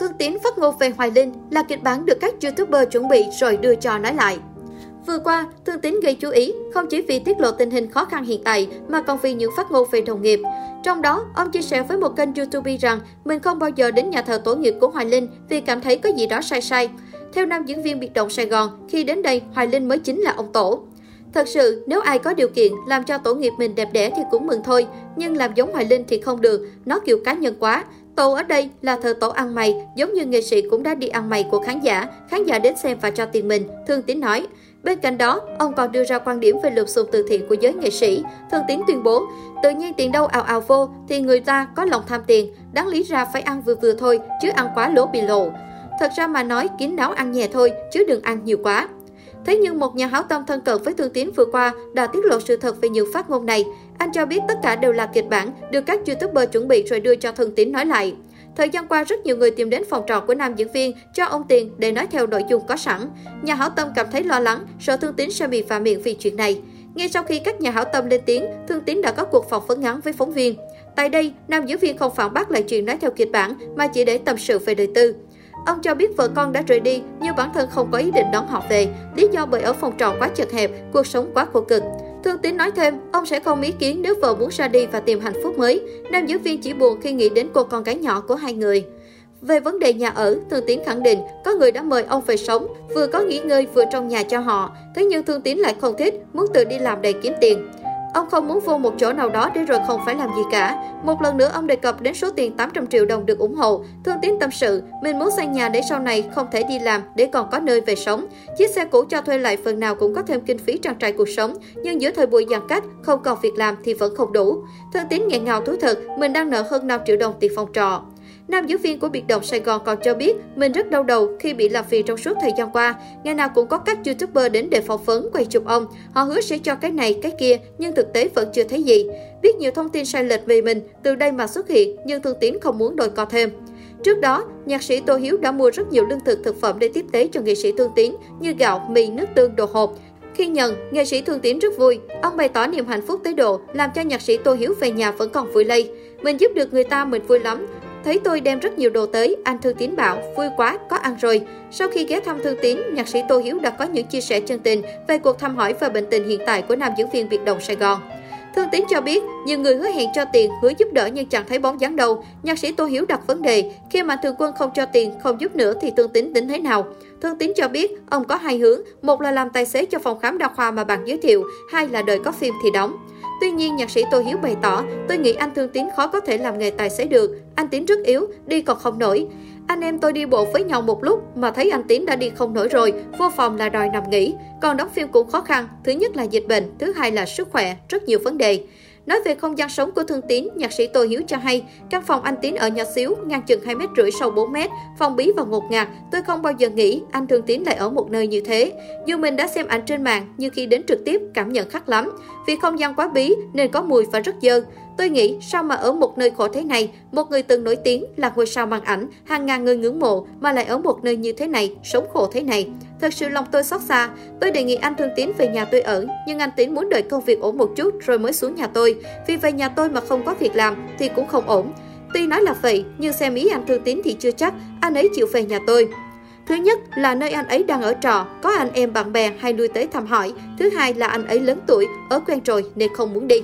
Thương tín phát ngôn về Hoài Linh là kịch bản được các YouTuber chuẩn bị rồi đưa cho nói lại. Vừa qua, Thương Tín gây chú ý không chỉ vì tiết lộ tình hình khó khăn hiện tại mà còn vì những phát ngôn về đồng nghiệp. Trong đó, ông chia sẻ với một kênh YouTube rằng mình không bao giờ đến nhà thờ tổ nghiệp của Hoài Linh vì cảm thấy có gì đó sai sai. Theo nam diễn viên biệt động Sài Gòn, khi đến đây, Hoài Linh mới chính là ông tổ. Thật sự, nếu ai có điều kiện làm cho tổ nghiệp mình đẹp đẽ thì cũng mừng thôi, nhưng làm giống Hoài Linh thì không được, nó kiểu cá nhân quá. Tổ ở đây là thờ tổ ăn mày, giống như nghệ sĩ cũng đã đi ăn mày của khán giả, khán giả đến xem và cho tiền mình, Thương Tín nói. Bên cạnh đó, ông còn đưa ra quan điểm về lượt xùm từ thiện của giới nghệ sĩ. Thương Tín tuyên bố, tự nhiên tiền đâu ào ào vô thì người ta có lòng tham tiền, đáng lý ra phải ăn vừa vừa thôi, chứ ăn quá lỗ bị lộ. Thật ra mà nói, kín đáo ăn nhẹ thôi, chứ đừng ăn nhiều quá. Thế nhưng một nhà hảo tâm thân cận với Thương Tín vừa qua đã tiết lộ sự thật về những phát ngôn này. Anh cho biết tất cả đều là kịch bản, được các YouTuber chuẩn bị rồi đưa cho Thương Tín nói lại. Thời gian qua, rất nhiều người tìm đến phòng trọ của nam diễn viên cho ông tiền để nói theo nội dung có sẵn. Nhà hảo tâm cảm thấy lo lắng, sợ Thương Tín sẽ bị phạt miệng vì chuyện này. Ngay sau khi các nhà hảo tâm lên tiếng, Thương Tín đã có cuộc phỏng vấn ngắn với phóng viên. Tại đây, nam diễn viên không phản bác lại chuyện nói theo kịch bản mà chỉ để tâm sự về đời tư. Ông cho biết vợ con đã rời đi, nhưng bản thân không có ý định đón họ về, lý do bởi ở phòng trọ quá chật hẹp, cuộc sống quá khổ cực. Thương Tín nói thêm, ông sẽ không ý kiến nếu vợ muốn ra đi và tìm hạnh phúc mới. Nam diễn viên chỉ buồn khi nghĩ đến cô con gái nhỏ của hai người. Về vấn đề nhà ở, Thương Tín khẳng định có người đã mời ông về sống, vừa có nghỉ ngơi vừa trong nhà cho họ. Thế nhưng Thương Tín lại không thích, muốn tự đi làm để kiếm tiền. Ông không muốn vô một chỗ nào đó để rồi không phải làm gì cả. Một lần nữa ông đề cập đến số tiền 800 triệu đồng được ủng hộ. Thương Tín tâm sự, mình muốn xây nhà để sau này không thể đi làm để còn có nơi về sống. Chiếc xe cũ cho thuê lại phần nào cũng có thêm kinh phí trang trải cuộc sống, nhưng giữa thời buổi giãn cách, không còn việc làm thì vẫn không đủ. Thương Tín nghẹn ngào thú thật, mình đang nợ hơn 5 triệu đồng tiền phòng trọ. Nam diễn viên của biệt động Sài Gòn còn cho biết mình rất đau đầu khi bị làm phiền trong suốt thời gian qua. Ngày nào cũng có các YouTuber đến để phỏng vấn, quay chụp ông. Họ hứa sẽ cho cái này, cái kia, nhưng thực tế vẫn chưa thấy gì. Biết nhiều thông tin sai lệch về mình từ đây mà xuất hiện, nhưng Thương Tín không muốn đòi co thêm. Trước đó, nhạc sĩ Tô Hiếu đã mua rất nhiều lương thực thực phẩm để tiếp tế cho nghệ sĩ Thương Tín như gạo, mì, nước tương, đồ hộp. Khi nhận, nghệ sĩ Thương Tín rất vui. Ông bày tỏ niềm hạnh phúc tới độ làm cho nhạc sĩ Tô Hiếu về nhà vẫn còn vui lây. Mình giúp được người ta mình vui lắm. Thấy tôi đem rất nhiều đồ tới, anh Thương Tín bảo, vui quá, có ăn rồi. Sau khi ghé thăm Thương Tín, nhạc sĩ Tô Hiếu đã có những chia sẻ chân tình về cuộc thăm hỏi và bệnh tình hiện tại của nam diễn viên Việt Đồng Sài Gòn. Thương Tín cho biết, nhiều người hứa hẹn cho tiền, hứa giúp đỡ nhưng chẳng thấy bóng dáng đâu. Nhạc sĩ Tô Hiếu đặt vấn đề, khi mà Thường Quân không cho tiền, không giúp nữa thì Thương Tín tính thế nào? Thương Tín cho biết, ông có hai hướng, một là làm tài xế cho phòng khám đa khoa mà bạn giới thiệu, hai là đợi có phim thì đóng. Tuy nhiên, nhạc sĩ Tô Hiếu bày tỏ, tôi nghĩ anh Thương Tín khó có thể làm nghề tài xế được. Anh Tín rất yếu, đi còn không nổi. Anh em tôi đi bộ với nhau một lúc mà thấy anh Tín đã đi không nổi rồi, vô phòng là đòi nằm nghỉ. Còn đóng phim cũng khó khăn, thứ nhất là dịch bệnh, thứ hai là sức khỏe, rất nhiều vấn đề. Nói về không gian sống của Thương Tín, nhạc sĩ Tô Hiếu cho hay, căn phòng anh Tín ở nhỏ xíu, ngang chừng 2 mét rưỡi sâu 4 mét, phòng bí và ngột ngạt. Tôi không bao giờ nghĩ anh Thương Tín lại ở một nơi như thế. Dù mình đã xem ảnh trên mạng, nhưng khi đến trực tiếp cảm nhận khác lắm. Vì không gian quá bí nên có mùi và rất dơ. Tôi nghĩ sao mà ở một nơi khổ thế này, một người từng nổi tiếng là ngôi sao màn ảnh, hàng ngàn người ngưỡng mộ mà lại ở một nơi như thế này, sống khổ thế này. Thật sự lòng tôi xót xa. Tôi đề nghị anh Thương Tín về nhà tôi ở, nhưng anh Tín muốn đợi công việc ổn một chút rồi mới xuống nhà tôi. Vì về nhà tôi mà không có việc làm thì cũng không ổn. Tuy nói là vậy, nhưng xem ý anh Thương Tín thì chưa chắc anh ấy chịu về nhà tôi. Thứ nhất là nơi anh ấy đang ở trọ, có anh em bạn bè hay lui tới thăm hỏi. Thứ hai là anh ấy lớn tuổi, ở quen rồi nên không muốn đi.